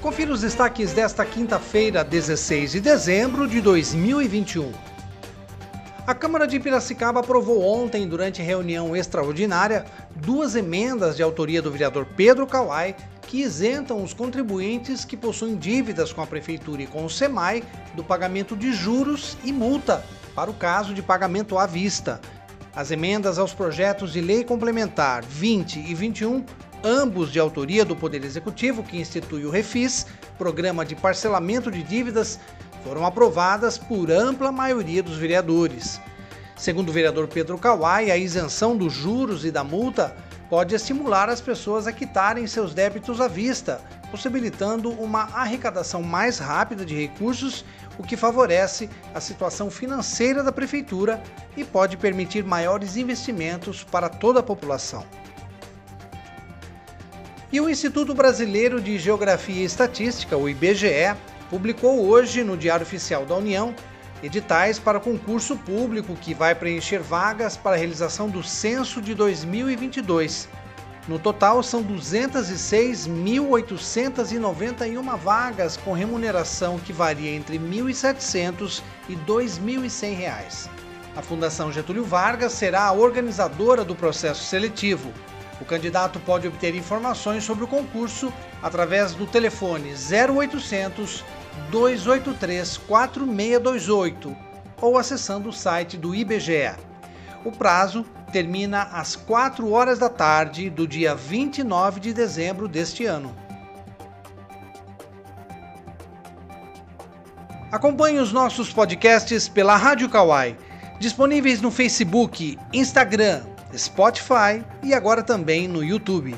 Confira os destaques desta quinta-feira, 16 de dezembro de 2021. A Câmara de Piracicaba aprovou ontem, durante reunião extraordinária, duas emendas de autoria do vereador Pedro Kawai que isentam os contribuintes que possuem dívidas com a Prefeitura e com o SEMAI do pagamento de juros e multa para o caso de pagamento à vista. As emendas aos projetos de lei complementar 20 e 21 ambos de autoria do Poder Executivo, que institui o Refis, Programa de Parcelamento de Dívidas, foram aprovadas por ampla maioria dos vereadores. Segundo o vereador Pedro Kawai, a isenção dos juros e da multa pode estimular as pessoas a quitarem seus débitos à vista, possibilitando uma arrecadação mais rápida de recursos, o que favorece a situação financeira da prefeitura e pode permitir maiores investimentos para toda a população. E o Instituto Brasileiro de Geografia e Estatística, o IBGE, publicou hoje no Diário Oficial da União editais para concurso público que vai preencher vagas para a realização do censo de 2022. No total, são 206.891 vagas com remuneração que varia entre R$ 1.700 e R$ 2.100. A Fundação Getúlio Vargas será a organizadora do processo seletivo. O candidato pode obter informações sobre o concurso através do telefone 0800 283 4628 ou acessando o site do IBGE. O prazo termina às 4 horas da tarde do dia 29 de dezembro deste ano. Acompanhe os nossos podcasts pela Rádio Kawai, disponíveis no Facebook, Instagram, Spotify e agora também no YouTube.